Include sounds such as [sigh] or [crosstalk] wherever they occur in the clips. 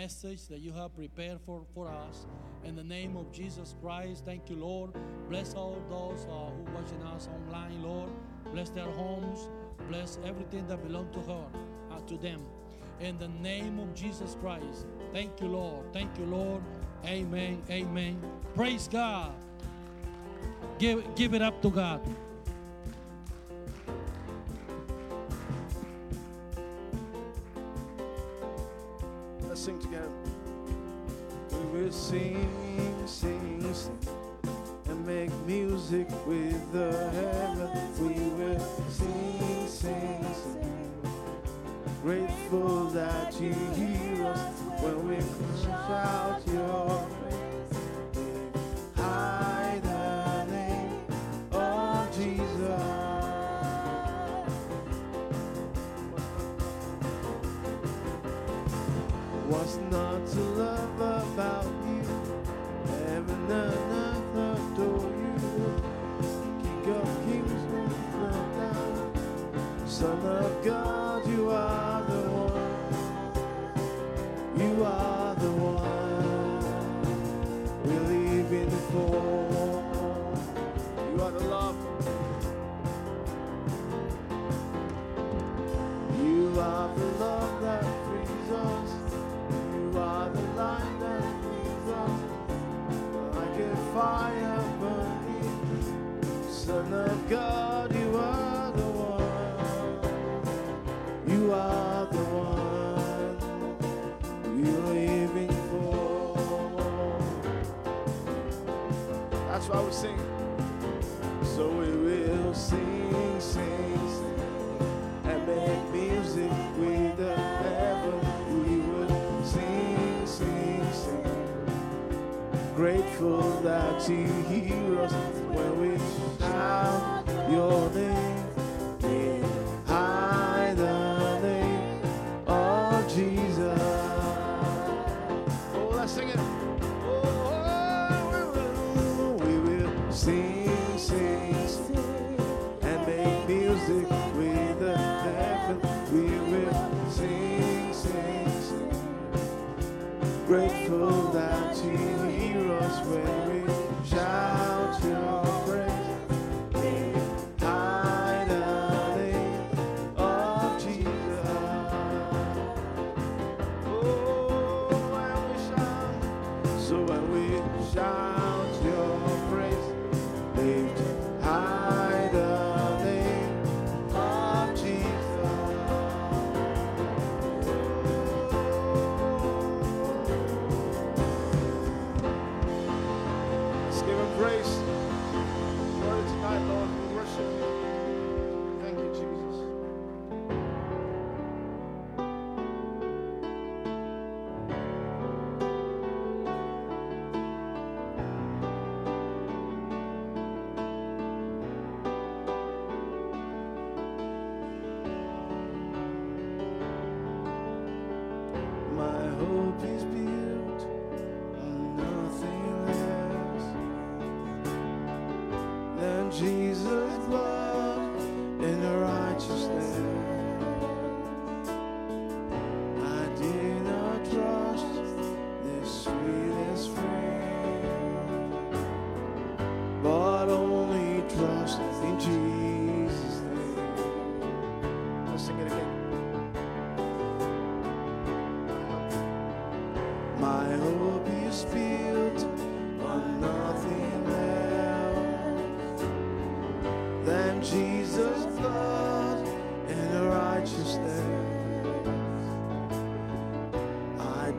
message that you have prepared for, for us. In the name of Jesus Christ, thank you, Lord. Bless all those uh, who are watching us online, Lord. Bless their homes. Bless everything that belongs to her, uh, to them. In the name of Jesus Christ, thank you, Lord. Thank you, Lord. Amen. Amen. Praise God. Give, give it up to God.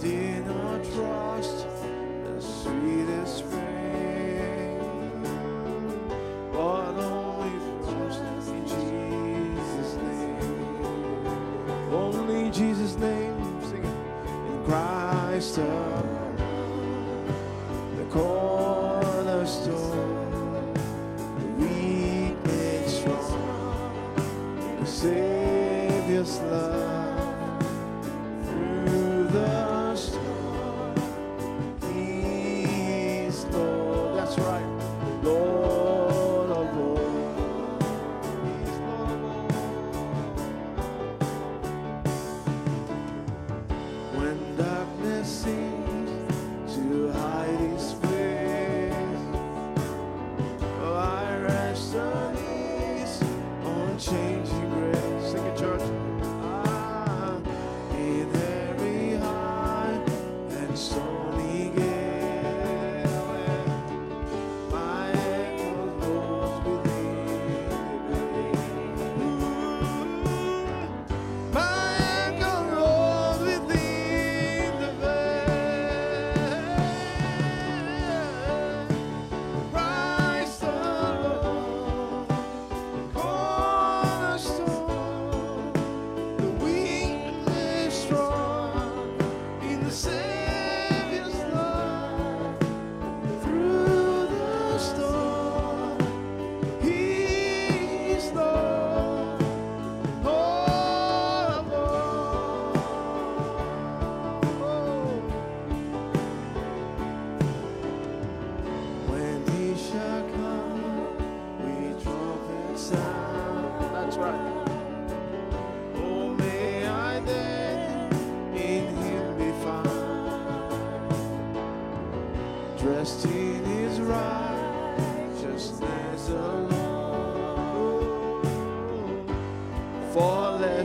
did not trust.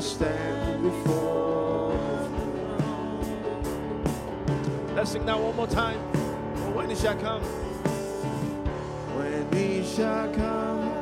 stand before the. Let's sing that one more time. When he shall come. When he shall come.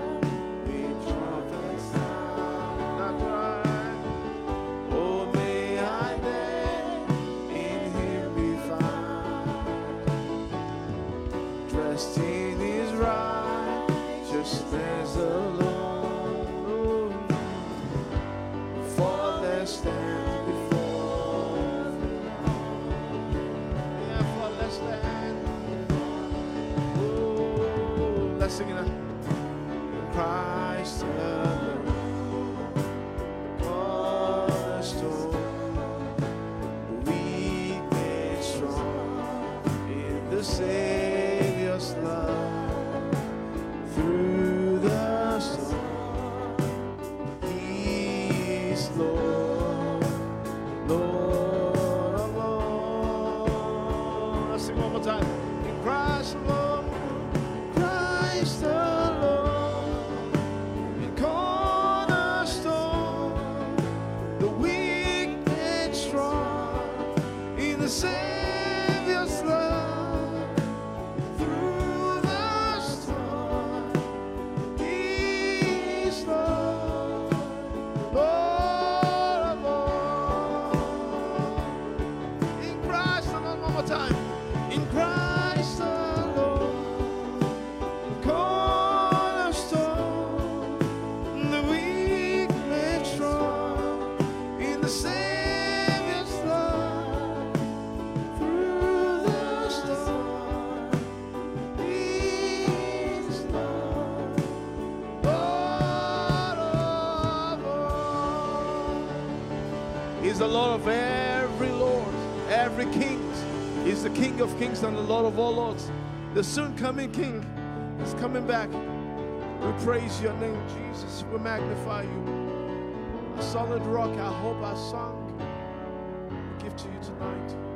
kings. He's the King of kings and the Lord of all lords. The soon coming King is coming back. We praise your name, Jesus. We magnify you. A solid rock, I hope I sung. We give to you tonight.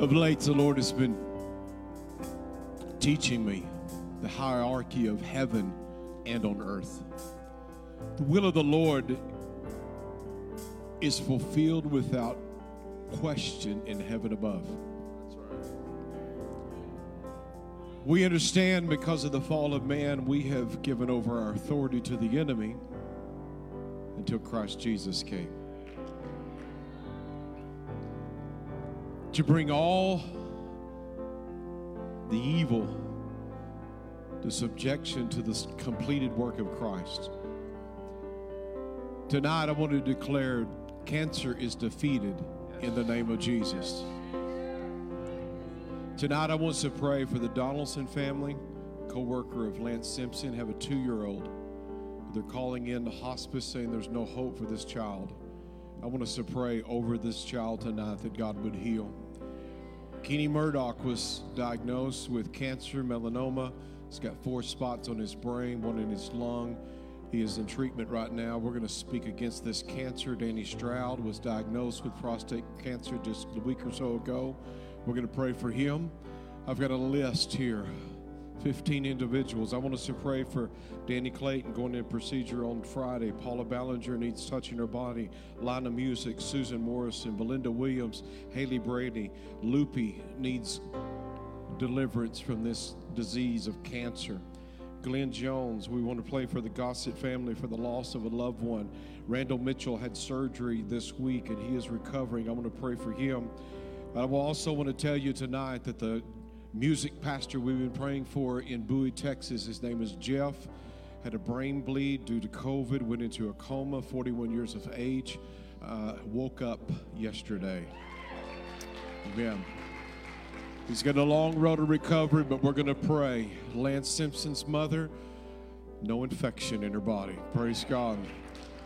Of late, the Lord has been teaching me the hierarchy of heaven and on earth. The will of the Lord is fulfilled without question in heaven above. We understand because of the fall of man, we have given over our authority to the enemy until Christ Jesus came. To bring all the evil to subjection to the completed work of Christ. Tonight, I want to declare cancer is defeated in the name of Jesus. Tonight, I want to pray for the Donaldson family, co-worker of Lance Simpson, have a two-year-old. They're calling in the hospice saying there's no hope for this child. I want us to pray over this child tonight that God would heal. Kenny Murdoch was diagnosed with cancer, melanoma. He's got four spots on his brain, one in his lung. He is in treatment right now. We're going to speak against this cancer. Danny Stroud was diagnosed with prostate cancer just a week or so ago. We're going to pray for him. I've got a list here 15 individuals. I want us to pray for Danny Clayton going in procedure on Friday. Paula Ballinger needs touching her body. Lina Music, Susan Morrison, Belinda Williams, Haley Brady. Loopy needs deliverance from this disease of cancer. Glenn Jones, we want to pray for the Gossett family for the loss of a loved one. Randall Mitchell had surgery this week and he is recovering. I want to pray for him. I will also want to tell you tonight that the music pastor we've been praying for in Bowie, Texas, his name is Jeff, had a brain bleed due to COVID, went into a coma, 41 years of age, uh, woke up yesterday. Amen. He's got a long road to recovery, but we're going to pray. Lance Simpson's mother, no infection in her body. Praise God.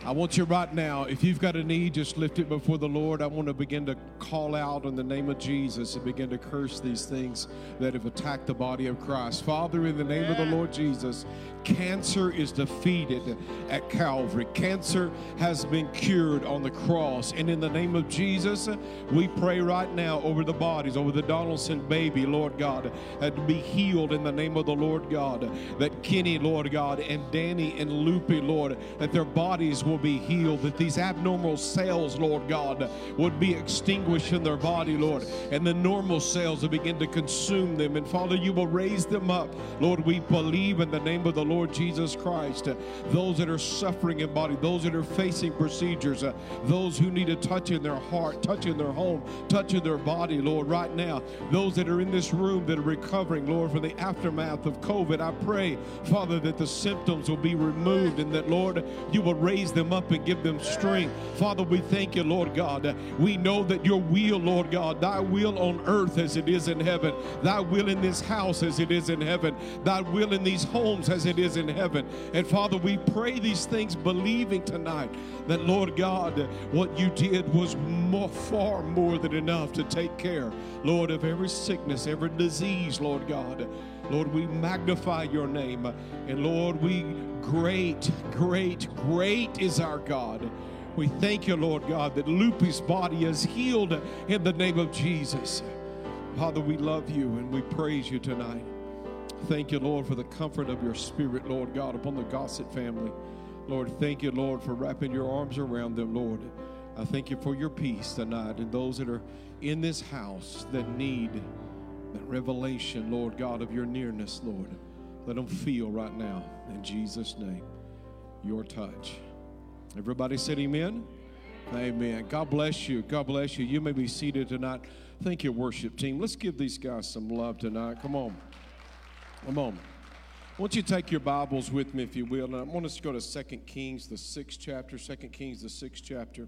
I want you right now, if you've got a need, just lift it before the Lord. I want to begin to call out in the name of Jesus and begin to curse these things that have attacked the body of Christ. Father, in the name of the Lord Jesus, cancer is defeated at Calvary. Cancer has been cured on the cross. And in the name of Jesus, we pray right now over the bodies, over the Donaldson baby, Lord God, that to be healed in the name of the Lord God. That Kenny, Lord God, and Danny and Loopy, Lord, that their bodies will be healed, that these abnormal cells, Lord God, would be extinguished in their body, Lord, and the normal cells will begin to consume them. And Father, you will raise them up. Lord, we believe in the name of the Lord Jesus Christ. those that are suffering in body, those that are facing procedures, those who need a touch in their heart, touch in their home, touch in their body, Lord, right now. Those that are in this room that are recovering, Lord, from the aftermath of COVID, I pray, Father, that the symptoms will be removed and that, Lord, you will raise them up and give them strength. Father, we thank you, Lord God. We know that your will, Lord God, thy will on earth as it is in heaven, thy will in this house as it is in heaven, thy will in these homes as it is in heaven. And Father, we pray these things believing tonight that, Lord God, what you did was more, far more than enough to take care, Lord, of every sickness, every disease, Lord God. Lord, we magnify your name. And Lord, we great, great, great is our God. We thank you, Lord God, that Loopy's body is healed in the name of Jesus. Father, we love you and we praise you tonight. Thank you, Lord, for the comfort of your spirit, Lord God, upon the Gossett family. Lord, thank you, Lord, for wrapping your arms around them, Lord. I thank you for your peace tonight and those that are in this house that need that revelation, Lord God, of your nearness, Lord. Let them feel right now, in Jesus' name, your touch. Everybody said amen? Amen. God bless you. God bless you. You may be seated tonight. Thank you, worship team. Let's give these guys some love tonight. Come on. Come on. I want you take your Bibles with me, if you will. And I want us to go to 2 Kings, the sixth chapter. 2 Kings, the sixth chapter.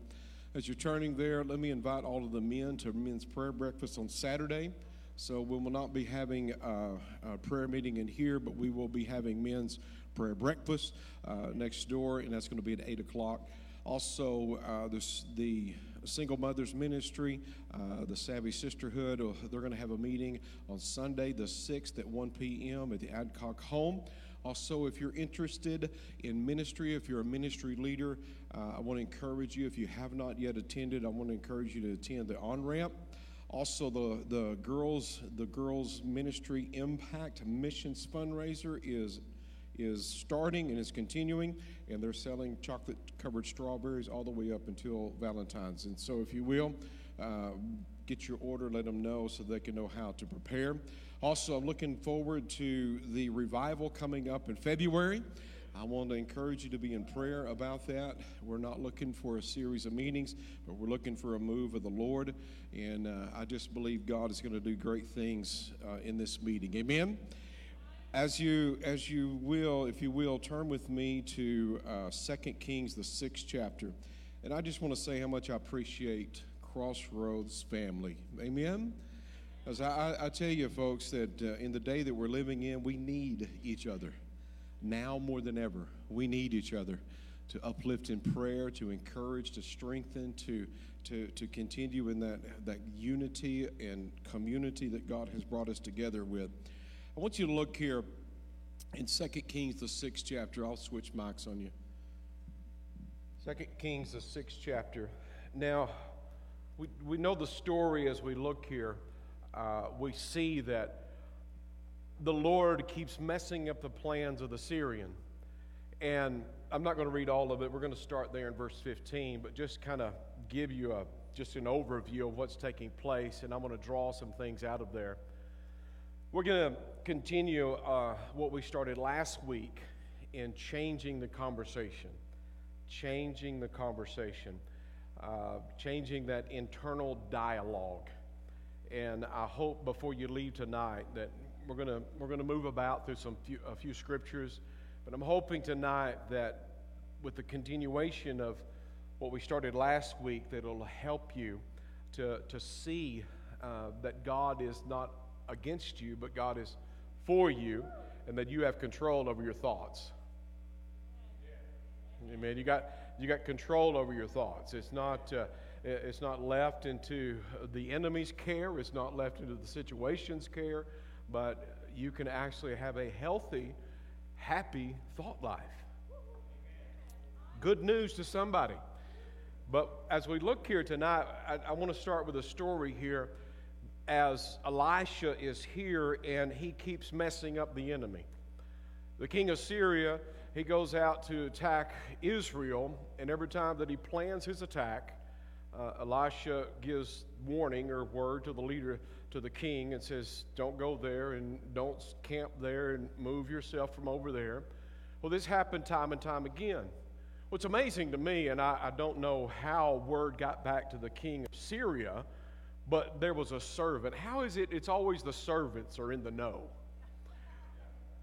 As you're turning there, let me invite all of the men to men's prayer breakfast on Saturday. So we will not be having uh, a prayer meeting in here, but we will be having men's prayer breakfast uh, next door, and that's going to be at 8 o'clock. Also, uh, this, the Single Mothers Ministry, uh, the Savvy Sisterhood, uh, they're going to have a meeting on Sunday, the 6th at 1 p.m. at the Adcock Home. Also, if you're interested in ministry, if you're a ministry leader, uh, I want to encourage you, if you have not yet attended, I want to encourage you to attend the on ramp. Also, the, the girls the girls ministry impact missions fundraiser is is starting and is continuing, and they're selling chocolate covered strawberries all the way up until Valentine's. And so, if you will, uh, get your order, let them know so they can know how to prepare. Also, I'm looking forward to the revival coming up in February. I want to encourage you to be in prayer about that. We're not looking for a series of meetings, but we're looking for a move of the Lord. And uh, I just believe God is going to do great things uh, in this meeting. Amen. As you, as you will, if you will, turn with me to uh, 2 Kings, the sixth chapter. And I just want to say how much I appreciate Crossroads family. Amen. As I, I tell you, folks, that uh, in the day that we're living in, we need each other now more than ever, we need each other to uplift in prayer, to encourage, to strengthen, to, to, to continue in that, that unity and community that God has brought us together with. I want you to look here in 2 Kings, the sixth chapter. I'll switch mics on you. 2 Kings, the sixth chapter. Now, we, we know the story as we look here. Uh, we see that the Lord keeps messing up the plans of the Syrian. And I'm not going to read all of it. We're going to start there in verse 15, but just kind of give you a just an overview of what's taking place, and I'm going to draw some things out of there. We're going to continue uh, what we started last week in changing the conversation, changing the conversation, uh, changing that internal dialogue. And I hope before you leave tonight that we're going to we're to move about through some few, a few scriptures, but I'm hoping tonight that with the continuation of what we started last week, that it'll help you to to see uh, that God is not against you, but God is for you, and that you have control over your thoughts. Amen. You got you got control over your thoughts. It's not. Uh, it's not left into the enemy's care. It's not left into the situation's care but you can actually have a healthy, happy thought life. Good news to somebody. But as we look here tonight, I, I want to start with a story here as Elisha is here and he keeps messing up the enemy. The king of Syria, he goes out to attack Israel, and every time that he plans his attack, uh, Elisha gives warning or word to the leader to the king and says, Don't go there and don't camp there and move yourself from over there. Well, this happened time and time again. What's amazing to me, and I, I don't know how word got back to the king of Syria, but there was a servant. How is it it's always the servants are in the know?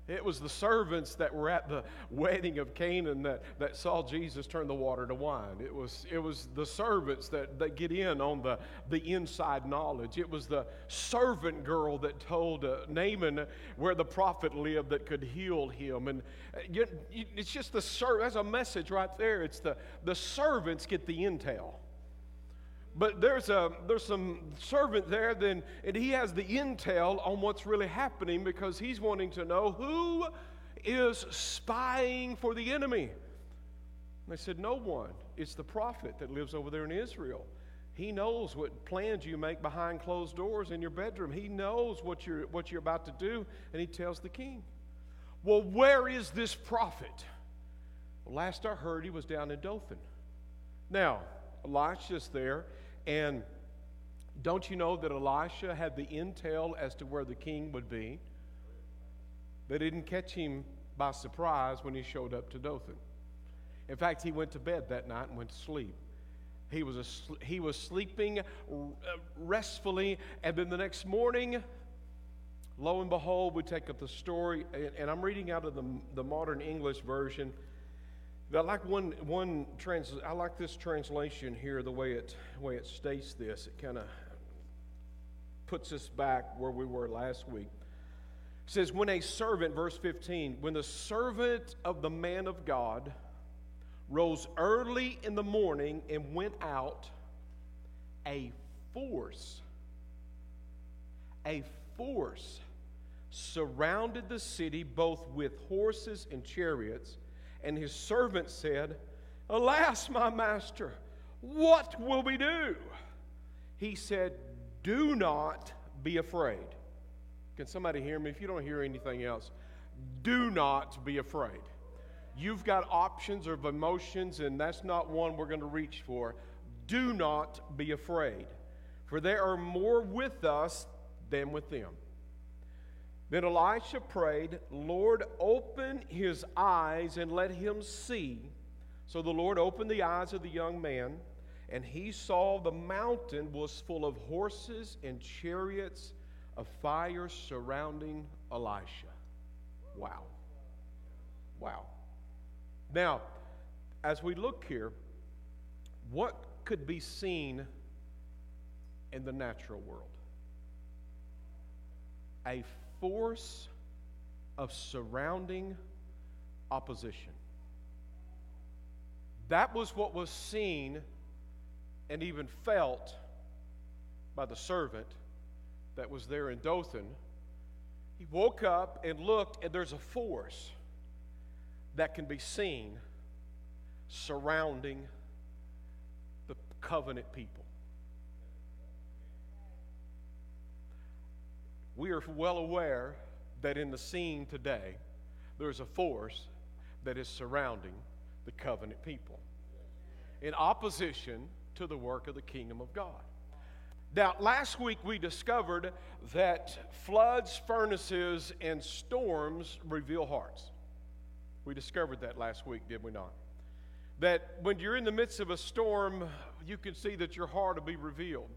It was the servants that were at the wedding of Canaan that, that saw Jesus turn the water to wine. It was, it was the servants that, that get in on the, the inside knowledge. It was the servant girl that told uh, Naaman where the prophet lived that could heal him. And uh, you, you, it's just the servant, that's a message right there. It's the, the servants get the intel. But there's, a, there's some servant there, then, and he has the intel on what's really happening because he's wanting to know who is spying for the enemy. And they said, No one. It's the prophet that lives over there in Israel. He knows what plans you make behind closed doors in your bedroom. He knows what you're, what you're about to do, and he tells the king. Well, where is this prophet? Well, last I heard, he was down in Dothan. Now, Elisha's there, and don't you know that Elisha had the intel as to where the king would be? They didn't catch him by surprise when he showed up to Dothan. In fact, he went to bed that night and went to sleep. He was, he was sleeping uh, restfully, and then the next morning, lo and behold, we take up the story, and, and I'm reading out of the, the modern English version. I like one, one trans, I like this translation here, the way it, way it states this. It kind of puts us back where we were last week. It says, When a servant, verse 15, when the servant of the man of God, rose early in the morning and went out, a force, a force surrounded the city both with horses and chariots. And his servant said, Alas, my master, what will we do? He said, Do not be afraid. Can somebody hear me? If you don't hear anything else, do not be afraid. You've got options of emotions, and that's not one we're going to reach for. Do not be afraid, for there are more with us than with them. Then Elisha prayed, Lord, open his eyes and let him see. So the Lord opened the eyes of the young man, and he saw the mountain was full of horses and chariots of fire surrounding Elisha. Wow. Wow. Now, as we look here, what could be seen in the natural world? A force of surrounding opposition. That was what was seen and even felt by the servant that was there in Dothan. He woke up and looked, and there's a force that can be seen surrounding the covenant people. We are well aware that in the scene today, there's a force that is surrounding the covenant people in opposition to the work of the kingdom of God. Now, last week we discovered that floods, furnaces, and storms reveal hearts. We discovered that last week, did we not? That when you're in the midst of a storm, you can see that your heart will be revealed.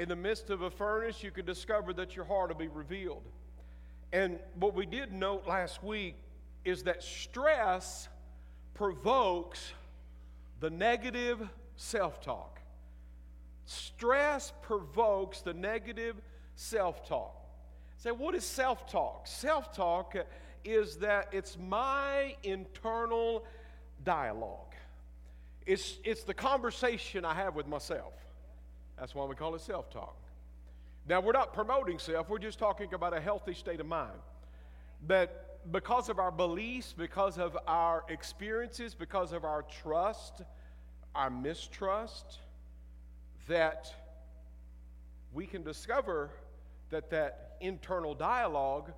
In the midst of a furnace, you can discover that your heart will be revealed. And what we did note last week is that stress provokes the negative self talk. Stress provokes the negative self talk. Say, what is self talk? Self talk is that it's my internal dialogue. It's, it's the conversation I have with myself. That's why we call it self talk. Now, we're not promoting self, we're just talking about a healthy state of mind. That because of our beliefs, because of our experiences, because of our trust, our mistrust, that we can discover that that internal dialogue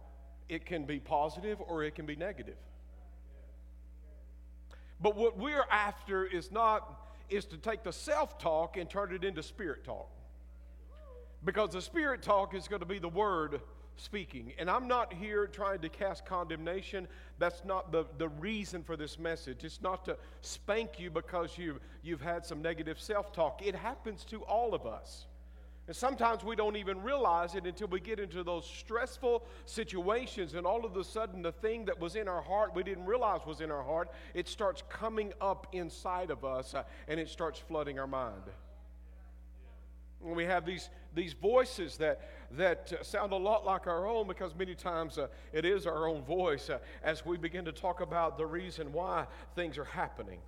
it can be positive or it can be negative. But what we're after is not is to take the self-talk and turn it into spirit talk. Because the spirit talk is going to be the word speaking. And I'm not here trying to cast condemnation. That's not the, the reason for this message. It's not to spank you because you, you've had some negative self talk. It happens to all of us. And sometimes we don't even realize it until we get into those stressful situations, and all of a sudden, the thing that was in our heart, we didn't realize was in our heart, it starts coming up inside of us uh, and it starts flooding our mind. And we have these, these voices that, that uh, sound a lot like our own because many times uh, it is our own voice uh, as we begin to talk about the reason why things are happening.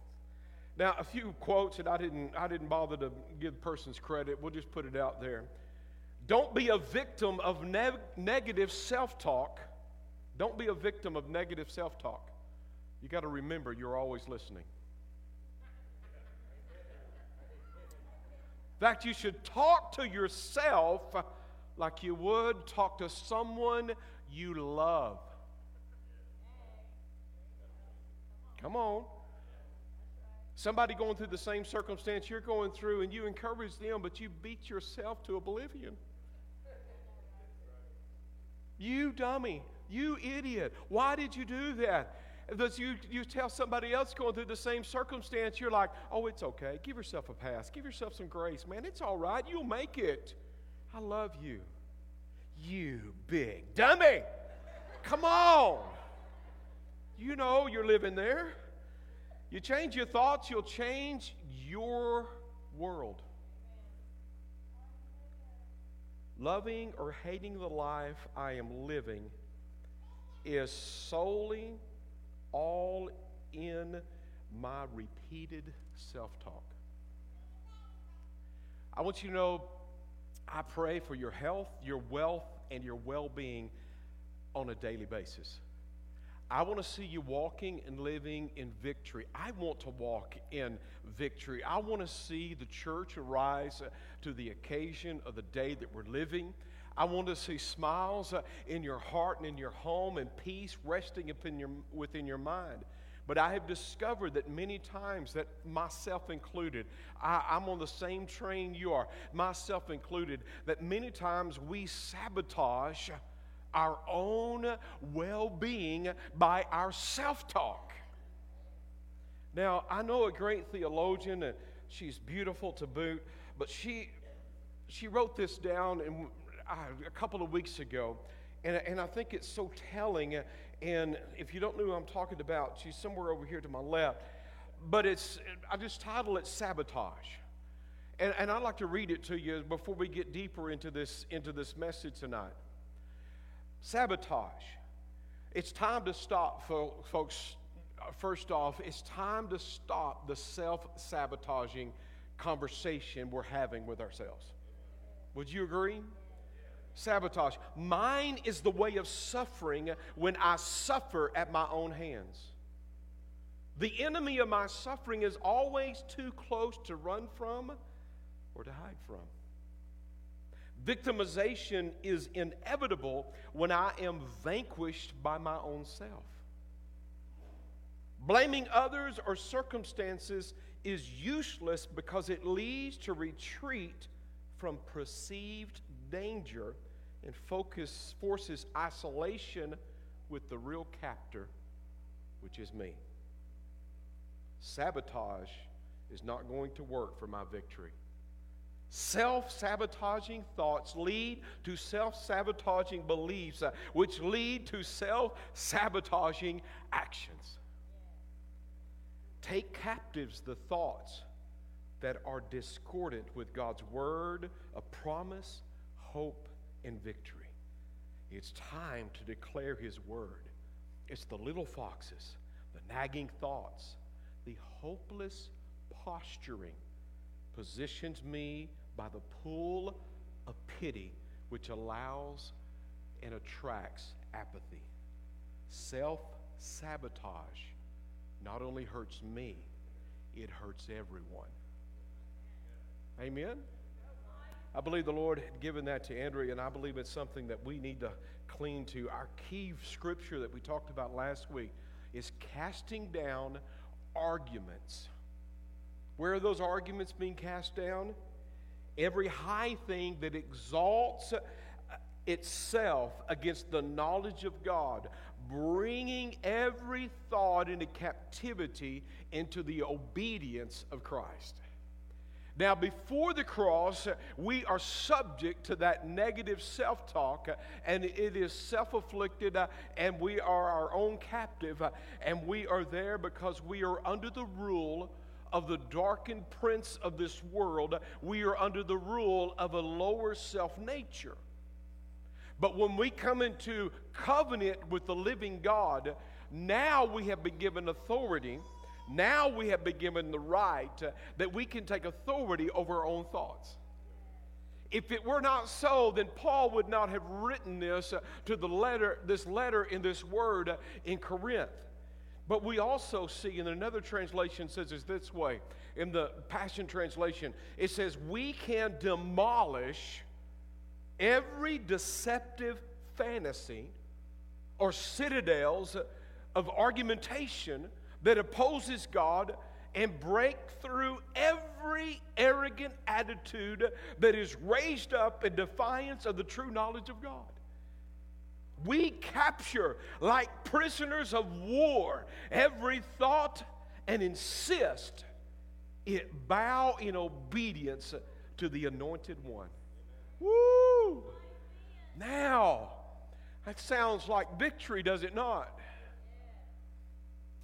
Now, a few quotes, and I didn't, I didn't bother to give persons credit. We'll just put it out there. Don't be a victim of ne- negative self talk. Don't be a victim of negative self talk. You got to remember you're always listening. In fact, you should talk to yourself like you would talk to someone you love. Come on. Somebody going through the same circumstance you're going through, and you encourage them, but you beat yourself to oblivion. You dummy. You idiot. Why did you do that? You, you tell somebody else going through the same circumstance, you're like, oh, it's okay. Give yourself a pass. Give yourself some grace. Man, it's all right. You'll make it. I love you. You big dummy. Come on. You know you're living there. You change your thoughts, you'll change your world. Loving or hating the life I am living is solely all in my repeated self talk. I want you to know I pray for your health, your wealth, and your well being on a daily basis. I want to see you walking and living in victory. I want to walk in victory. I want to see the church arise to the occasion of the day that we're living. I want to see smiles uh, in your heart and in your home and peace resting within your, within your mind. But I have discovered that many times, that myself included, I, I'm on the same train you are, myself included, that many times we sabotage our own well being by our self talk. Now, I know a great theologian, and she's beautiful to boot, but she, she wrote this down in, uh, a couple of weeks ago, and, and I think it's so telling. And if you don't know who I'm talking about, she's somewhere over here to my left. But it's, I just title it Sabotage. And, and I'd like to read it to you before we get deeper into this, into this message tonight. Sabotage. It's time to stop, folks. Uh, first off, it's time to stop the self sabotaging conversation we're having with ourselves. Would you agree? Sabotage. Mine is the way of suffering when I suffer at my own hands. The enemy of my suffering is always too close to run from or to hide from. Victimization is inevitable when I am vanquished by my own self. Blaming others or circumstances is useless because it leads to retreat from perceived danger and focus forces isolation with the real captor, which is me. Sabotage is not going to work for my victory. Self sabotaging thoughts lead to self sabotaging beliefs, uh, which lead to self sabotaging actions. Take captives the thoughts that are discordant with God's word, a promise, hope, and victory. It's time to declare His word. It's the little foxes, the nagging thoughts, the hopeless posturing positions me by the pull of pity which allows and attracts apathy. Self sabotage not only hurts me, it hurts everyone. Amen? I believe the Lord had given that to Andrea, and I believe it's something that we need to cling to. Our key scripture that we talked about last week is casting down arguments. Where are those arguments being cast down? Every high thing that exalts uh, itself against the knowledge of God, bringing every thought into captivity into the obedience of Christ. Now, before the cross, uh, we are subject to that negative self talk, uh, and it is self afflicted, and we are our own captive, and we are there because we are under the rule of the darkened prince of this world, we are under the rule of a lower self nature. But when we come into covenant with the living God, now we have been given authority. Now we have been given the right that we can take authority over our own thoughts. If it were not so, then Paul would not have written this to the letter, this letter in this word in Corinth. But we also see in another translation says it this way. In the Passion Translation, it says, We can demolish every deceptive fantasy or citadels of argumentation that opposes God and break through every arrogant attitude that is raised up in defiance of the true knowledge of God. We capture, like prisoners of war, every thought and insist it bow in obedience to the anointed one. Woo! Now, that sounds like victory, does it not?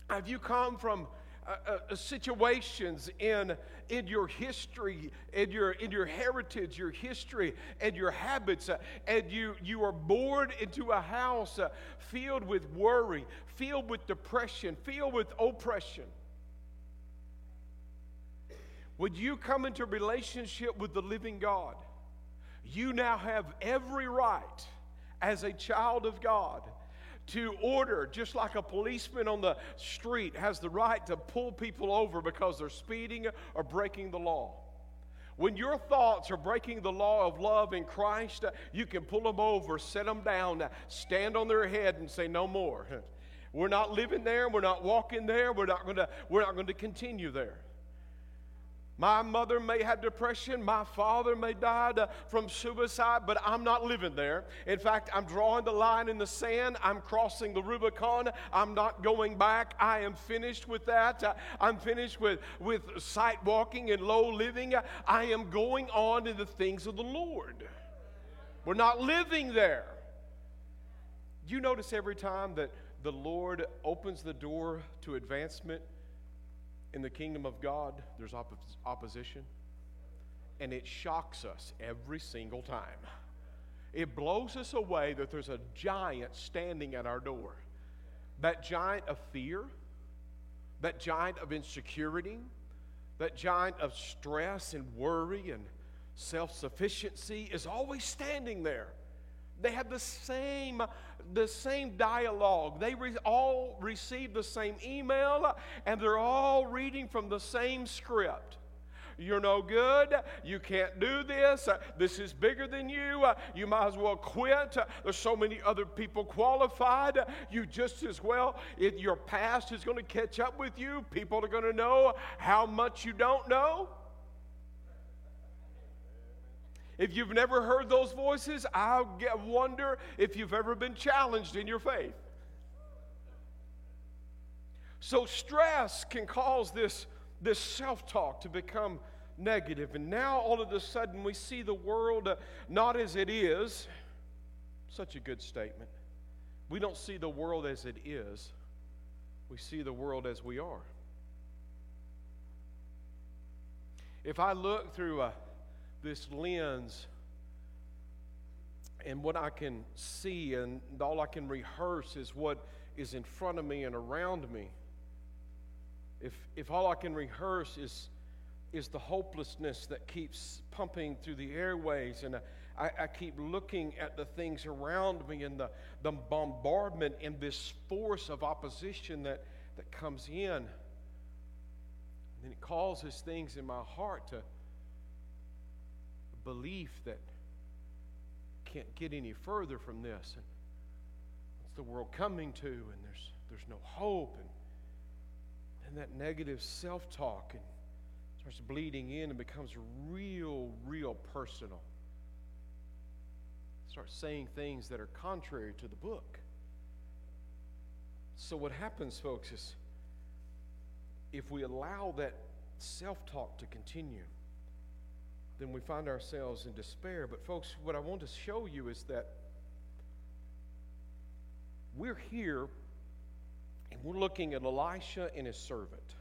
Have you come from uh, uh, situations in, in your history, in your, in your heritage, your history, and your habits, uh, and you, you are born into a house uh, filled with worry, filled with depression, filled with oppression. Would you come into relationship with the living God? You now have every right as a child of God to order, just like a policeman on the street has the right to pull people over because they're speeding or breaking the law. When your thoughts are breaking the law of love in Christ, you can pull them over, set them down, stand on their head, and say, No more. [laughs] We're not living there. We're not walking there. We're not going to, continue there. My mother may have depression. My father may die from suicide, but I'm not living there. In fact, I'm drawing the line in the sand. I'm crossing the Rubicon. I'm not going back. I am finished with that. I'm finished with, with sight walking and low living. I am going on in the things of the Lord. We're not living there. You notice every time that the Lord opens the door to advancement, in the kingdom of God, there's opp- opposition, and it shocks us every single time. It blows us away that there's a giant standing at our door. That giant of fear, that giant of insecurity, that giant of stress and worry and self sufficiency is always standing there. They have the same, the same dialogue. They re- all receive the same email, and they're all reading from the same script. You're no good. You can't do this. This is bigger than you. You might as well quit. There's so many other people qualified. You just as well, your past is going to catch up with you, people are going to know how much you don't know. If you've never heard those voices, I wonder if you've ever been challenged in your faith. So, stress can cause this, this self talk to become negative. And now, all of a sudden, we see the world uh, not as it is. Such a good statement. We don't see the world as it is, we see the world as we are. If I look through a this lens and what I can see, and all I can rehearse is what is in front of me and around me. If, if all I can rehearse is, is the hopelessness that keeps pumping through the airways, and I, I keep looking at the things around me and the, the bombardment and this force of opposition that, that comes in, and then it causes things in my heart to belief that can't get any further from this. And what's the world coming to? And there's, there's no hope. And, and that negative self talk and starts bleeding in and becomes real, real personal. Start saying things that are contrary to the book. So, what happens, folks, is if we allow that self talk to continue, then we find ourselves in despair. But, folks, what I want to show you is that we're here and we're looking at Elisha and his servant.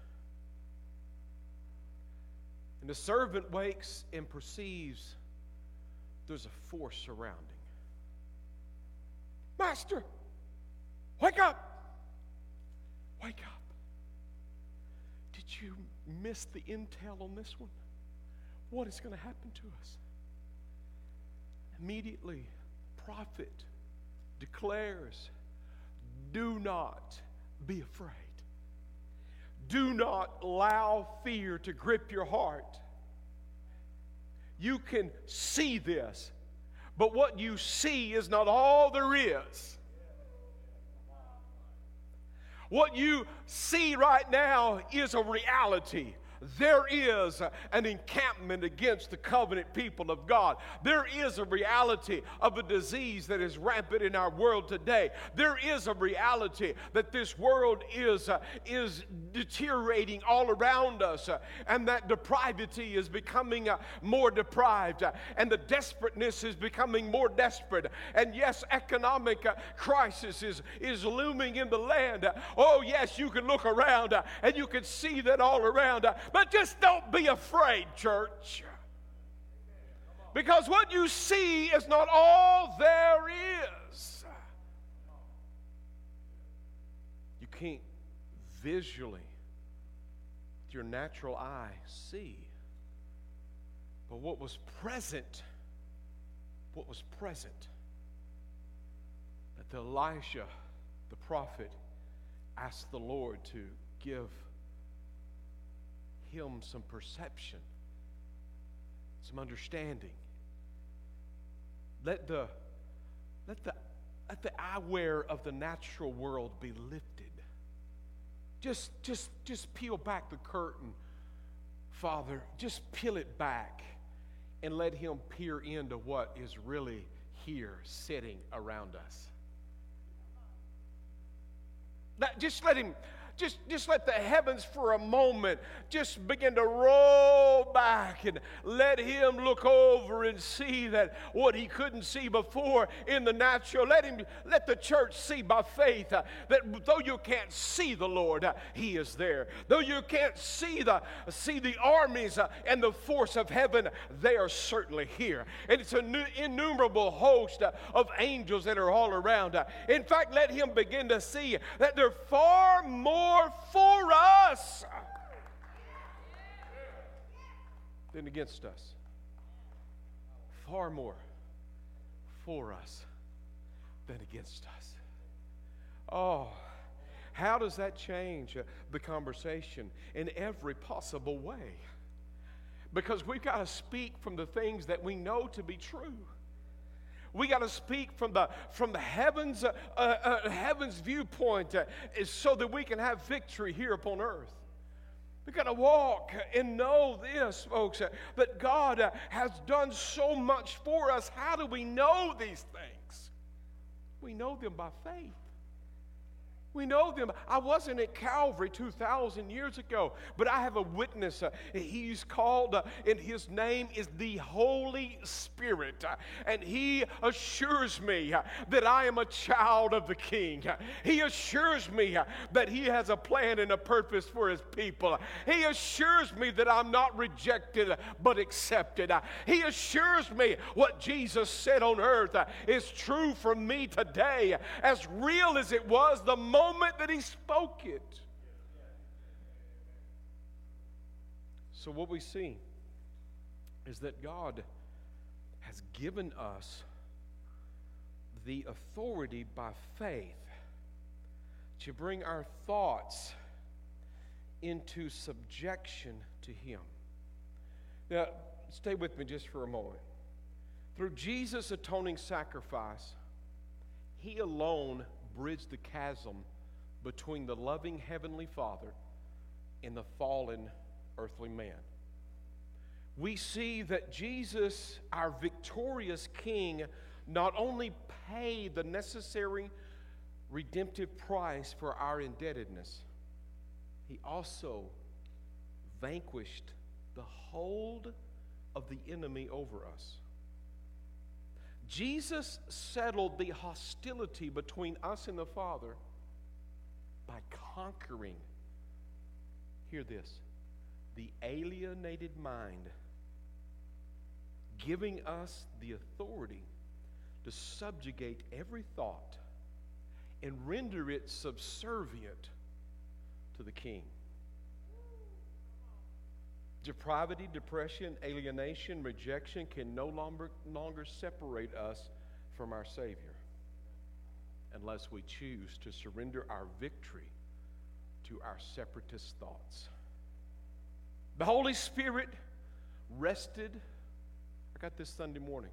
And the servant wakes and perceives there's a force surrounding. Master, wake up! Wake up. Did you miss the intel on this one? What is going to happen to us. Immediately, prophet declares, Do not be afraid. Do not allow fear to grip your heart. You can see this, but what you see is not all there is. What you see right now is a reality there is an encampment against the covenant people of God. There is a reality of a disease that is rampant in our world today. There is a reality that this world is, uh, is deteriorating all around us, uh, and that depravity is becoming uh, more deprived, uh, and the desperateness is becoming more desperate. And yes, economic uh, crisis is, is looming in the land. oh, yes, you can look around uh, and you can see that all around. But just don't be afraid, church. Because what you see is not all there is. You can't visually, with your natural eye, see. But what was present, what was present, that Elisha, the prophet, asked the Lord to give him some perception, some understanding. Let the, let the, let the eyewear of the natural world be lifted. Just, just, just peel back the curtain, Father. Just peel it back and let him peer into what is really here sitting around us. That, just let him just, just let the heavens for a moment just begin to roll back and let Him look over and see that what He couldn't see before in the natural. Let Him, let the church see by faith uh, that though you can't see the Lord, uh, He is there. Though you can't see the, see the armies uh, and the force of heaven, they are certainly here. And it's an innumerable host uh, of angels that are all around. Uh. In fact, let Him begin to see that they're far more more for us than against us. Far more for us than against us. Oh, how does that change the conversation in every possible way? Because we've got to speak from the things that we know to be true. We got to speak from the from the heavens uh, uh, uh heavens viewpoint uh, so that we can have victory here upon earth. We got to walk and know this, folks, uh, that God uh, has done so much for us. How do we know these things? We know them by faith. We know them. I wasn't at Calvary 2,000 years ago, but I have a witness. Uh, he's called, uh, and his name is the Holy Spirit. Uh, and he assures me that I am a child of the King. He assures me that he has a plan and a purpose for his people. He assures me that I'm not rejected, but accepted. He assures me what Jesus said on earth is true for me today, as real as it was the moment moment that he spoke it. So, what we see is that God has given us the authority by faith to bring our thoughts into subjection to Him. Now, stay with me just for a moment. Through Jesus' atoning sacrifice, He alone bridged the chasm between the loving Heavenly Father and the fallen earthly man. We see that Jesus, our victorious King, not only paid the necessary redemptive price for our indebtedness, he also vanquished the hold of the enemy over us. Jesus settled the hostility between us and the Father by conquering, hear this, the alienated mind, giving us the authority to subjugate every thought and render it subservient to the king. Depravity, depression, alienation, rejection can no longer, longer separate us from our Savior unless we choose to surrender our victory to our separatist thoughts. The Holy Spirit rested. I got this Sunday morning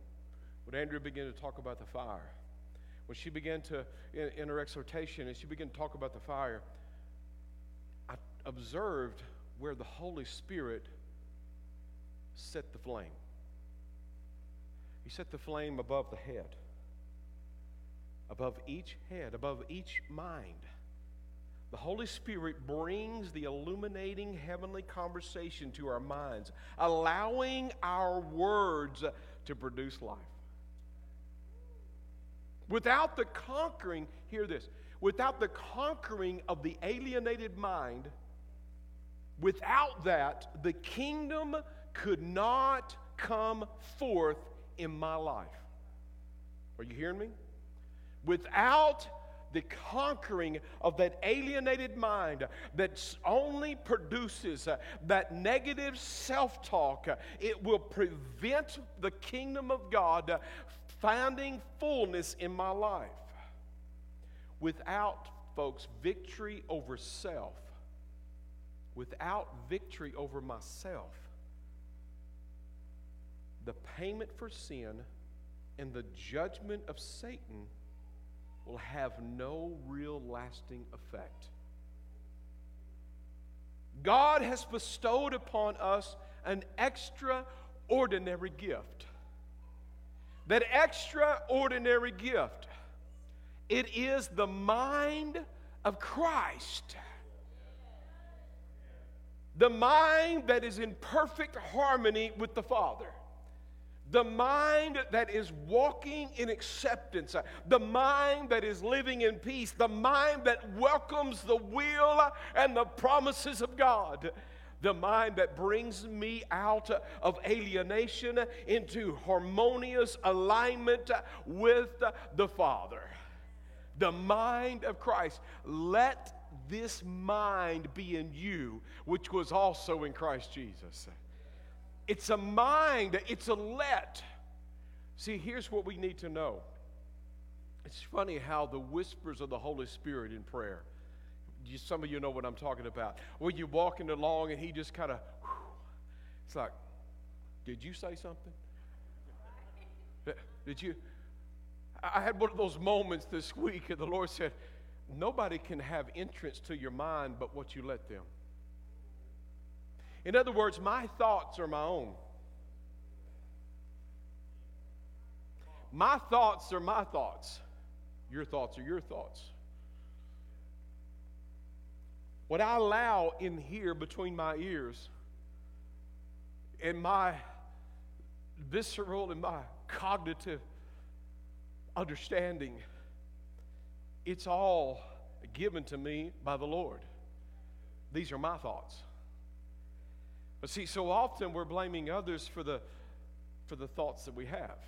when Andrea began to talk about the fire. When she began to, in, in her exhortation, and she began to talk about the fire, I observed where the Holy Spirit set the flame. He set the flame above the head, above each head, above each mind. The Holy Spirit brings the illuminating heavenly conversation to our minds, allowing our words to produce life. Without the conquering, hear this, without the conquering of the alienated mind, without that, the kingdom could not come forth in my life. Are you hearing me? Without the conquering of that alienated mind that only produces uh, that negative self talk, uh, it will prevent the kingdom of God uh, finding fullness in my life. Without, folks, victory over self, without victory over myself, the payment for sin and the judgment of Satan will have no real lasting effect. God has bestowed upon us an extraordinary gift. That extraordinary gift, it is the mind of Christ. The mind that is in perfect harmony with the Father the mind that is walking in acceptance, uh, the mind that is living in peace, the mind that welcomes the will and the promises of God, the mind that brings me out of alienation into harmonious alignment with the Father. The mind of Christ. Let this mind be in you, which was also in Christ Jesus. It's a mind, it's a let. See, here's what we need to know. It's funny how the whispers of the Holy Spirit in prayer, you, some of you know what I'm talking about. When you're walking along and he just kind of, it's like, did you say something? [laughs] Did you? I had one of those moments this week, and the Lord said, Nobody can have entrance to your mind but what you let them. In other words, my thoughts are my own. My thoughts are my thoughts. Your thoughts are your thoughts. What I allow in here between my ears and my visceral and my cognitive understanding, it's all given to me by the Lord. These are my thoughts. But see, so often we're blaming others for the, for the thoughts that we have.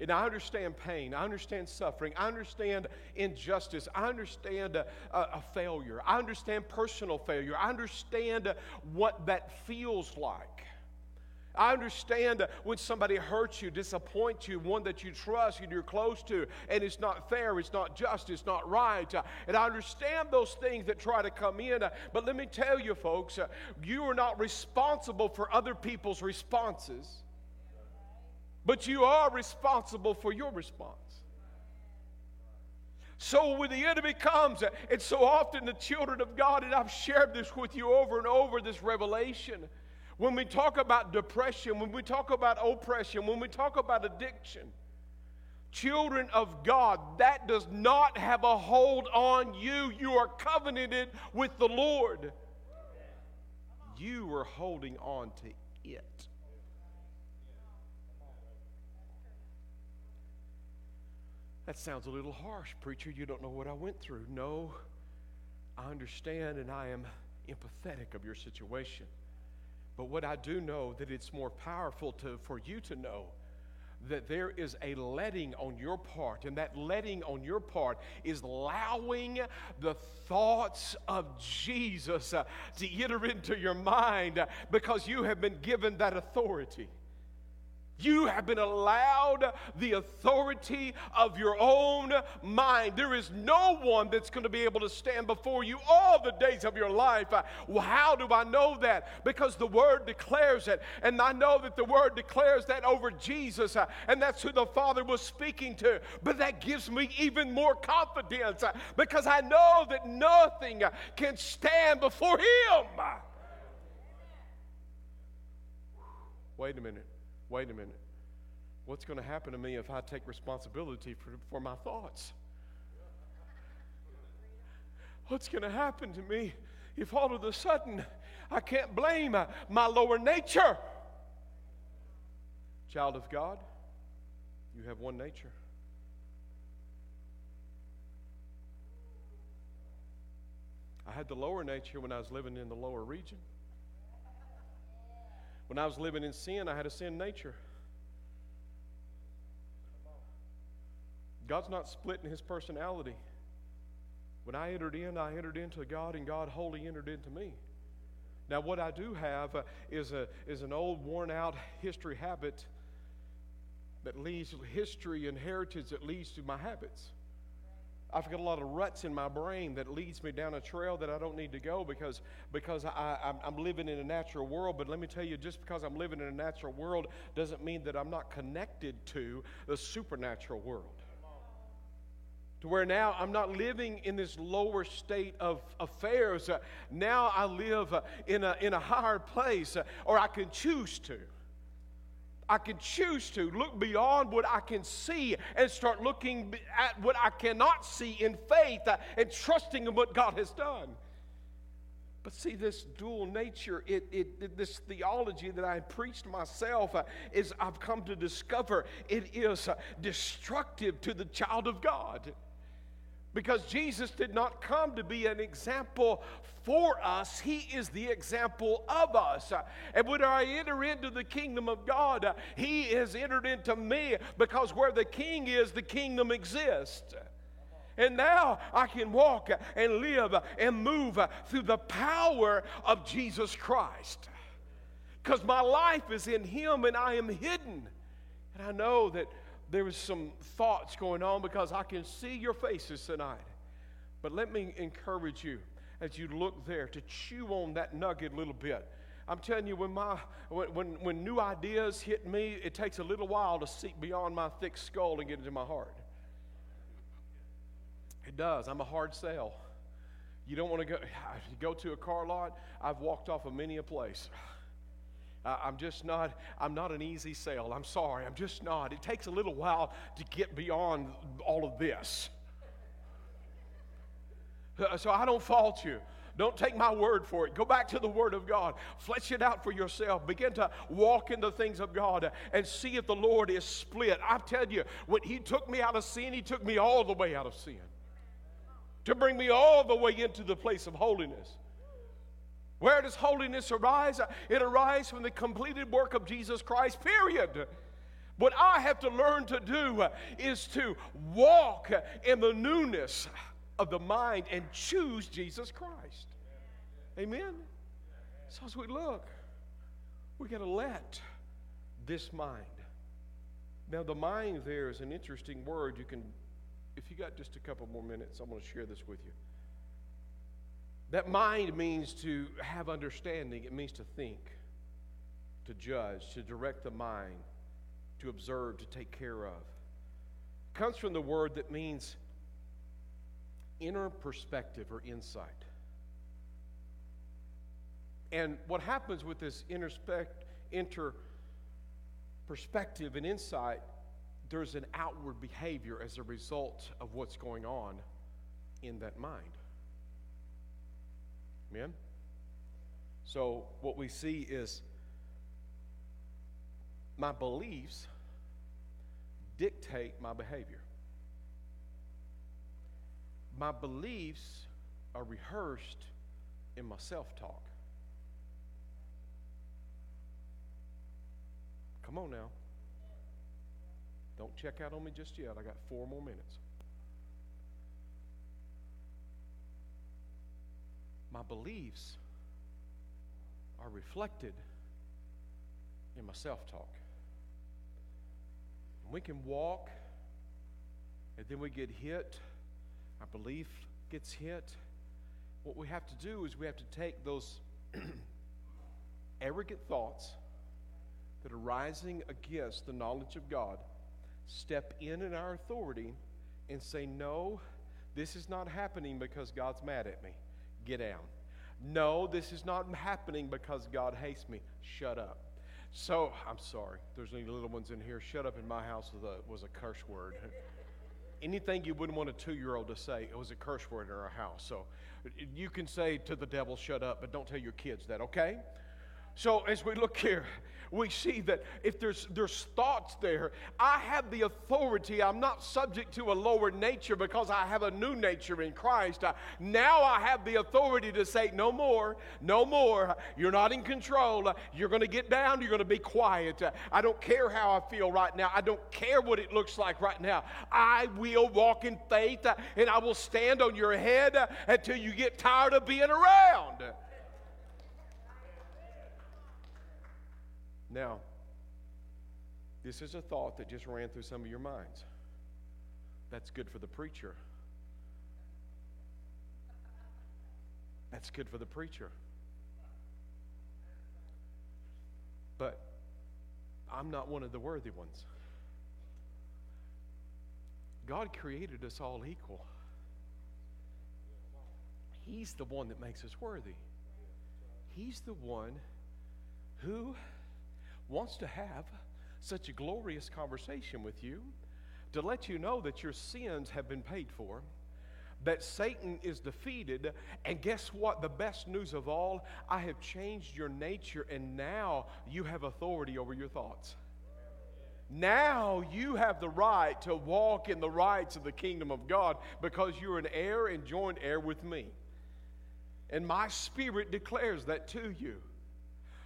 And I understand pain. I understand suffering. I understand injustice. I understand a, a, failure. I understand personal failure. I understand what that feels like. I understand when somebody hurts you, disappoints you, one that you trust and you're close to, and it's not fair, it's not just, it's not right. Uh, and I understand those things that try to come in. Uh, but let me tell you, folks, uh, you are not responsible for other people's responses, but you are responsible for your response. So when the enemy comes, and so often the children of God, and I've shared this with you over and over, this revelation when we talk about depression, when we talk about oppression, when we talk about addiction, children of God, that does not have a hold on you. You are covenanted with the Lord. You are holding on to it. That sounds a little harsh, preacher. You don't know what I went through. No, I understand and I am empathetic of your situation. But what I do know that it's more powerful to, for you to know that there is a letting on your part, and that letting on your part is allowing the thoughts of Jesus uh, to enter into your mind uh, because you have been given that authority. You have been allowed the authority of your own mind. There is no one that's going to be able to stand before you all the days of your life. Well, how do I know that? Because the Word declares it. And I know that the Word declares that over Jesus, and that's who the Father was speaking to. But that gives me even more confidence because I know that nothing can stand before Him. Wait a minute wait a minute, what's going to happen to me if I take responsibility for, for my thoughts? What's going to happen to me if all of a sudden I can't blame my lower nature? Child of God, you have one nature. I had the lower nature when I was living in the lower region. When I was living in sin, I had a sin nature. God's not splitting his personality. When I entered in, I entered into God, and God wholly entered into me. Now, what I do have uh, is, a, is an old, worn out history habit that leads history and heritage that leads to my habits. I've got a lot of ruts in my brain that leads me down a trail that I don't need to go because, because I, I'm, I'm living in a natural world. But let me tell you, just because I'm living in a natural world doesn't mean that I'm not connected to the supernatural world. To where now I'm not living in this lower state of affairs. Now I live uh, in, a, in a higher place, uh, or I can choose to. I can choose to look beyond what I can see and start looking at what I cannot see in faith uh, and trusting in what God has done. But see, this dual nature, it, it, this theology that I preached myself, uh, is I've come to discover it is uh, destructive to the child of God. Because Jesus did not come to be an example for us, He is the example of us. And when I enter into the kingdom of God, He has entered into me because where the King is, the kingdom exists. And now I can walk and live and move through the power of Jesus Christ. Because my life is in Him and I am hidden. And I know that there was some thoughts going on because I can see your faces tonight. But let me encourage you as you look there to chew on that nugget a little bit. I'm telling you, when, my, when, when, when new ideas hit me, it takes a little while to seep beyond my thick skull and get into my heart. It does. I'm a hard sell. You don't want to go, [sighs] go to a car lot. I've walked off of many a place. [sighs] I'm just not, I'm not an easy sale. I'm sorry, I'm just not. It takes a little while to get beyond all of this. Uh, so I don't fault you. Don't take my word for it. Go back to the Word of God. Flesh it out for yourself. Begin to walk in the things of God and see if the Lord is split. I tell you, when He took me out of sin, He took me all the way out of sin to bring me all the way into the place of holiness. Where does holiness arise? It arises from the completed work of Jesus Christ, period. What I have to learn to do is to walk in the newness of the mind and choose Jesus Christ. Amen? So as we look, we got to let this mind. Now, the mind there is an interesting word. You can, if you got just a couple more minutes, I'm going to share this with you. That mind means to have understanding, it means to think, to judge, to direct the mind, to observe, to take care of. It comes from the word that means inner perspective or insight. And what happens with this inner, inter perspective and insight, there's an outward behavior as a result of what's going on in that mind. Amen? So, what we see is my beliefs dictate my behavior. My beliefs are rehearsed in my self talk. Come on now. Don't check out on me just yet. I got four more minutes. My beliefs are reflected in my self talk. We can walk, and then we get hit. Our belief gets hit. What we have to do is we have to take those [clears throat] arrogant thoughts that are rising against the knowledge of God, step in in our authority, and say, No, this is not happening because God's mad at me. Get down. No, this is not happening because God hates me. Shut up. So, I'm sorry. There's any little ones in here. Shut up in my house was a, was a curse word. Anything you wouldn't want a two year old to say, it was a curse word in our house. So, you can say to the devil, shut up, but don't tell your kids that, okay? So as we look here, we see that if there's there's thoughts there, I have the authority. I'm not subject to a lower nature because I have a new nature in Christ. Uh, now I have the authority to say, no more, no more. You're not in control. You're going to get down. You're going to be quiet. I don't care how I feel right now. I don't care what it looks like right now. I will walk in faith and I will stand on your head until you get tired of being around. Now, this is a thought that just ran through some of your minds. That's good for the preacher. That's good for the preacher. But I'm not one of the worthy ones. God created us all equal. He's the one that makes us worthy. He's the one who wants to have such a glorious conversation with you to let you know that your sins have been paid for, that Satan is defeated, and guess what? The best news of all, I have changed your nature, and now you have authority over your thoughts. Now you have the right to walk in the rights of the kingdom of God because you're an heir and joint heir with me. And my spirit declares that to you.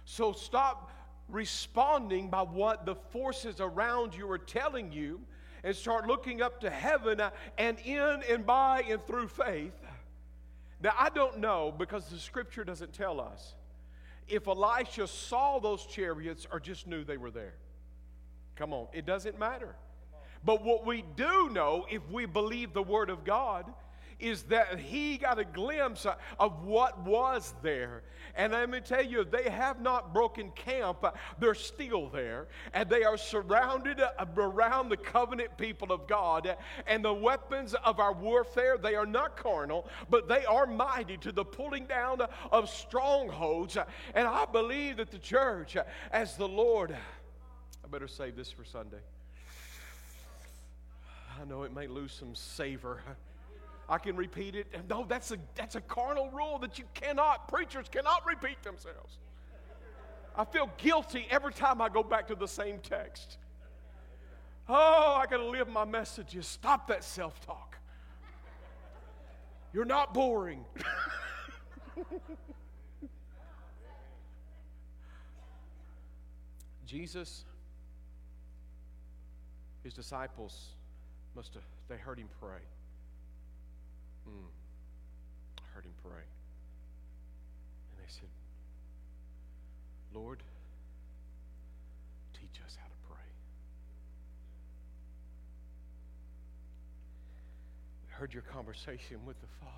So stop responding by what the forces around you are telling you and start looking up to heaven and in and by and through faith. Now, I don't know because the scripture doesn't tell us if Elisha saw those chariots or just knew they were there. Come on, it doesn't matter. But what we do know, if we believe the Word of God, is that he got a glimpse of what was there. And let me tell you, they have not broken camp. They're still there. And they are surrounded uh, around the covenant people of God. And the weapons of our warfare, they are not carnal, but they are mighty to the pulling down of strongholds. And I believe that the church, as the Lord, I better save this for Sunday. I know it may lose some savor. I can repeat it. No, that's a, that's a carnal rule that you cannot, preachers cannot repeat themselves. I feel guilty every time I go back to the same text. Oh, I got to live my messages. Stop that self talk. You're not boring. [laughs] Jesus, his disciples must have, they heard him pray. Hmm. I heard him pray. And they said, Lord, teach us how to pray. I heard your conversation with the Father.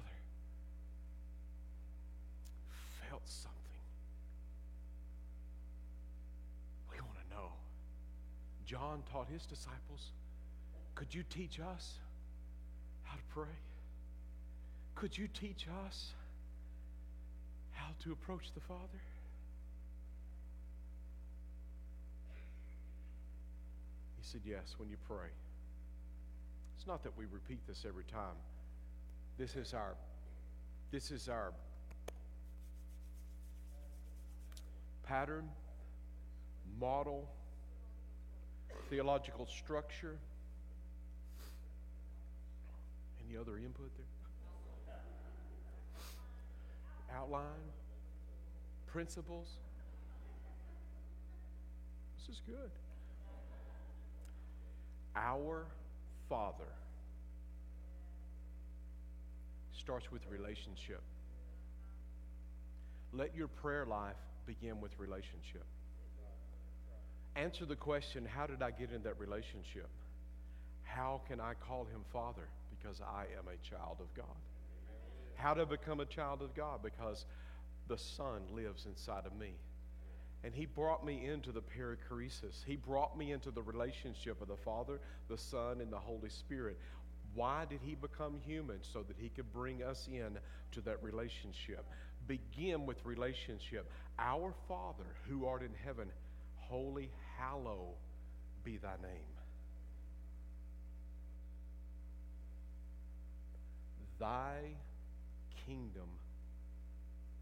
Felt something. We want to know. John taught his disciples. Could you teach us how to pray? Could you teach us how to approach the Father? He said, Yes, when you pray. It's not that we repeat this every time. This is our this is our pattern, model, theological structure. Any other input there? Outline, principles. This is good. Our Father starts with relationship. Let your prayer life begin with relationship. answer the question how did I get in that relationship? How can I call him Father? Because I am a child of God. How to become a child of God? Because the Son lives inside of me. And He brought me into the perichoresis. He brought me into the relationship of the Father, the Son, and the Holy Spirit. Why did He become human? So that He could bring us in to that relationship. Begin with relationship. Our Father who art in heaven, holy, hallow be thy name. Thy kingdom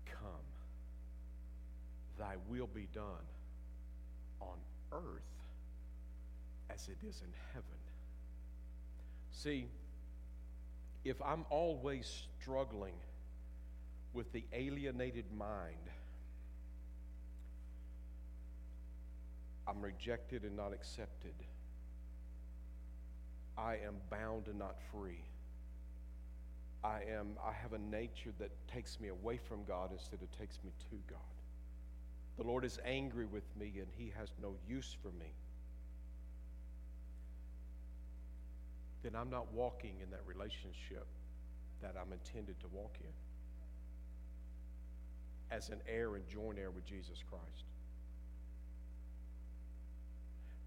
come, thy will be done on earth as it is in heaven. See, if I'm always struggling with the alienated mind, I'm rejected and not accepted. I am bound and not free. I am I have a nature that takes me away from God instead of takes me to God. The Lord is angry with me and he has no use for me. Then I'm not walking in that relationship that I'm intended to walk in as an heir and joint heir with Jesus Christ.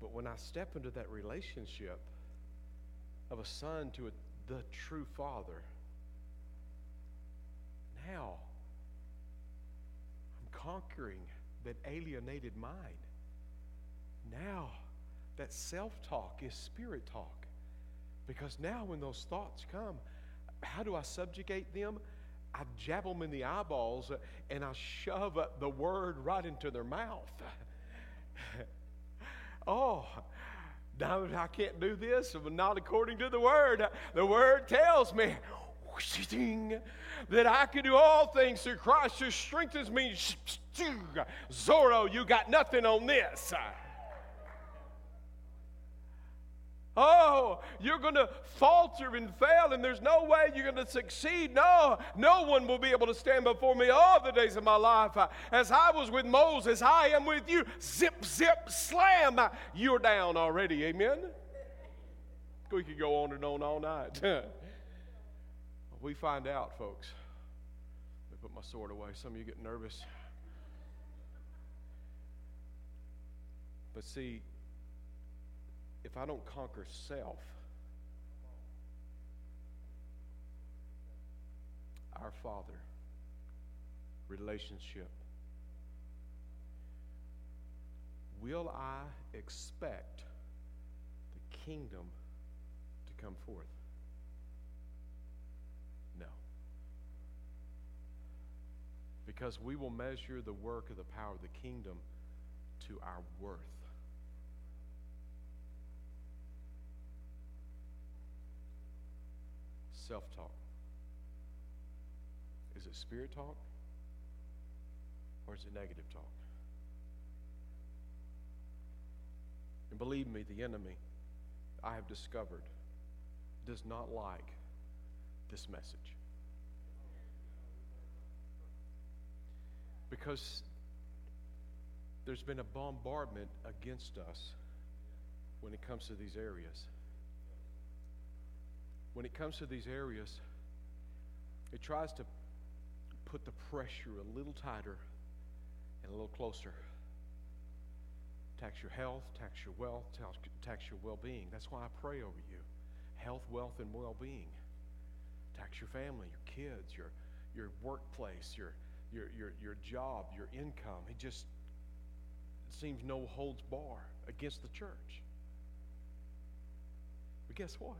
But when I step into that relationship of a son to a, the true father, now I'm conquering that alienated mind. Now that self talk is spirit talk. Because now when those thoughts come, how do I subjugate them? I jab them in the eyeballs uh, and I shove uh, the word right into their mouth. [laughs] oh, I can't do this, not according to the word. The word tells me that I can do all things through Christ who strengthens me. Zorro, you got nothing on this. Oh, you're going to falter and fail, and there's no way you're going to succeed. No, no one will be able to stand before me all the days of my life. As I was with Moses, I am with you. Zip, zip, slam. You're down already. Amen? We could go on and on all night. [laughs] we find out, folks. Let me put my sword away. Some of you get nervous. But see, if I don't conquer self, our Father, relationship, will I expect the kingdom to come forth? Because we will measure the work of the power of the kingdom to our worth. self talk? Is it spirit talk? Or is it negative talk? And believe me, the enemy, I have discovered, does not like this message. Because there's been a bombardment against us when it comes to these areas when it comes to these areas, it tries to put the pressure a little tighter and a little closer. Tax your health, tax your wealth, tax your well being. That's why I pray over you health, wealth, and well being. Tax your family, your kids, your, your workplace, your, your, your, your job, your income. It just seems no holds bar against the church. But guess what?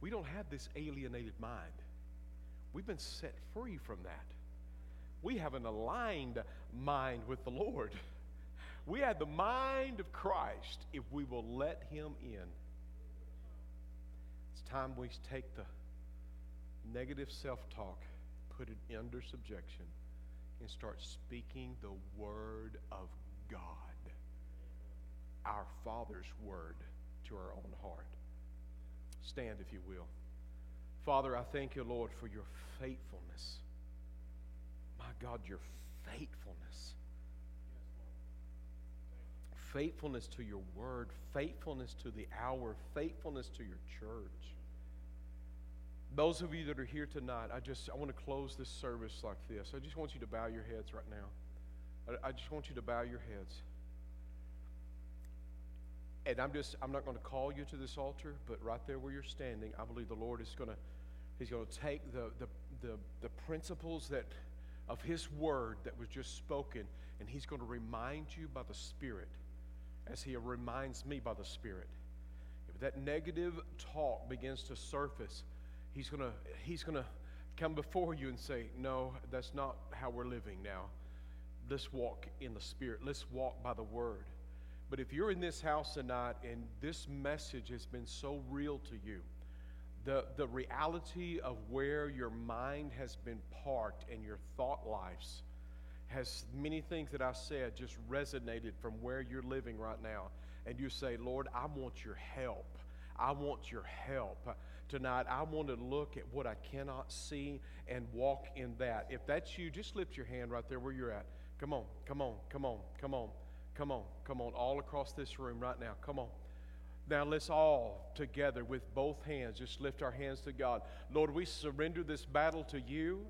We don't have this alienated mind. We've been set free from that. We have an aligned mind with the Lord. We have the mind of Christ if we will let Him in. It's time we take the negative self talk, put it under subjection, and start speaking the Word of God, our Father's Word, to our own heart. Stand, if you will. Father, I thank you, Lord, for your faithfulness. My God, your faithfulness. faithfulness to your word, faithfulness to the hour, faithfulness to your church. Those of you that are here tonight, I just I want to close this service like this. I just want you to bow your heads right now. I, I just want you to bow your heads. And I'm just I'm not going to call you to this altar, but right there where you're standing, I believe the Lord is going to He's going to take the the the, the principles that of His word that was just spoken, and He's going to remind you by the Spirit, as He reminds me by the Spirit. If that negative talk begins to surface, He's going to He's going to come before you and say, "No, that's not how we're living now. Let's walk in the Spirit. Let's walk by the Word." But if you're in this house tonight and this message has been so real to you, the, the reality of where your mind has been parked and your thought lives has many things that I said just resonated from where you're living right now. And you say, Lord, I want your help. I want your help. Tonight, I want to look at what I cannot see and walk in that. If that's you, just lift your hand right there where you're at. Come on, come on, come on, come on. Come on, come on, all across this room right now. Come on. Now let's all together with both hands just lift our hands to God. Lord, we surrender this battle to you.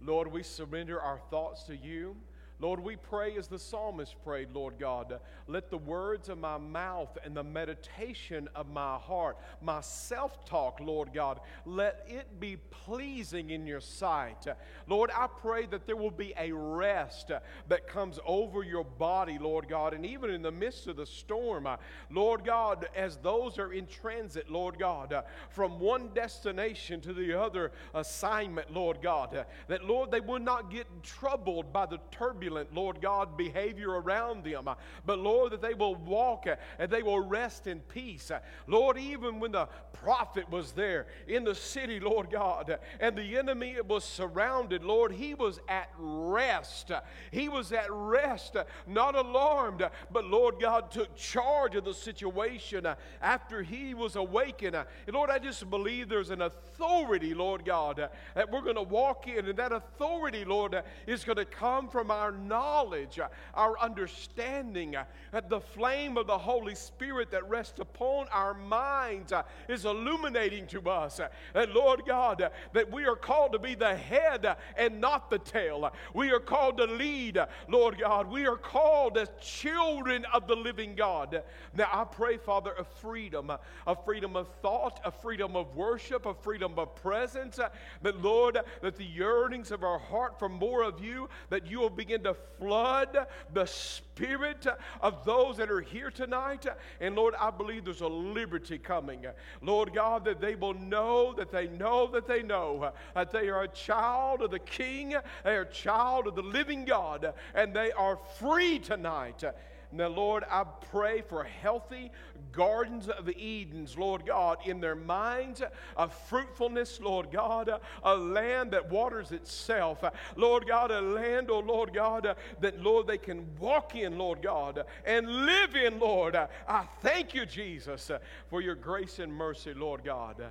Lord, we surrender our thoughts to you. Lord, we pray as the psalmist prayed, Lord God, let the words of my mouth and the meditation of my heart, my self talk, Lord God, let it be pleasing in your sight. Lord, I pray that there will be a rest that comes over your body, Lord God, and even in the midst of the storm, Lord God, as those are in transit, Lord God, from one destination to the other assignment, Lord God, that, Lord, they will not get troubled by the turbulence Lord God, behavior around them. But Lord, that they will walk and they will rest in peace. Lord, even when the prophet was there in the city, Lord God, and the enemy was surrounded, Lord, he was at rest. He was at rest, not alarmed, but Lord God took charge of the situation after he was awakened. And Lord, I just believe there's an authority, Lord God, that we're going to walk in, and that authority, Lord, is going to come from our knowledge, uh, our understanding. That the flame of the Holy Spirit that rests upon our minds uh, is illuminating to us. And Lord God, that we are called to be the head and not the tail. We are called to lead, Lord God. We are called as children of the living God. Now I pray, Father, a freedom, a freedom of thought, a freedom of worship, a freedom of presence. That, Lord, that the yearnings of our heart for more of you, that you will begin to flood the spirit of those that are here tonight. And Lord, I believe there's a liberty coming. Lord God, that they will know that they know that they know that they are a child of the King, they are a child of the living God, and they are free tonight. Now, Lord, I pray for healthy gardens of Edens, Lord God, in their minds, of fruitfulness, Lord God, a land that waters itself. Lord God, a land, oh Lord God, that, Lord, they can walk in, Lord God, and live in, Lord. I thank you, Jesus, for your grace and mercy, Lord God.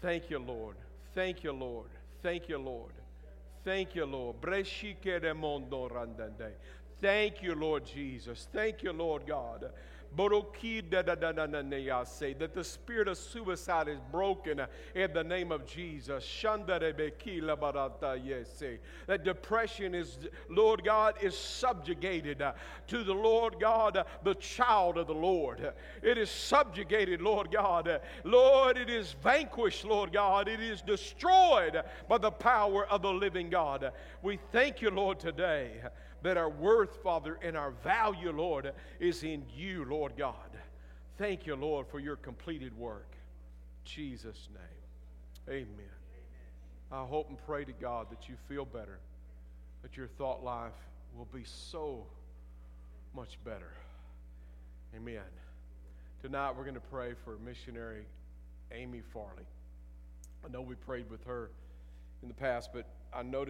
Thank you, Lord. Thank you, Lord. Thank you, Lord. Thank you, Lord. Thank you, Lord Jesus. Thank you, Lord God. That the spirit of suicide is broken in the name of Jesus. That depression is, Lord God, is subjugated to the Lord God, the child of the Lord. It is subjugated, Lord God. Lord, it is vanquished, Lord God. It is destroyed by the power of the living God. We thank you, Lord, today that our worth, Father, and our value, Lord, is in you, Lord God. Thank you, Lord, for your completed work. In Jesus' name. Amen. I hope and pray to God that you feel better, that your thought life will be so much better. Amen. Tonight we're going to pray for missionary Amy Farley. I know we prayed with her in the past, but I noticed.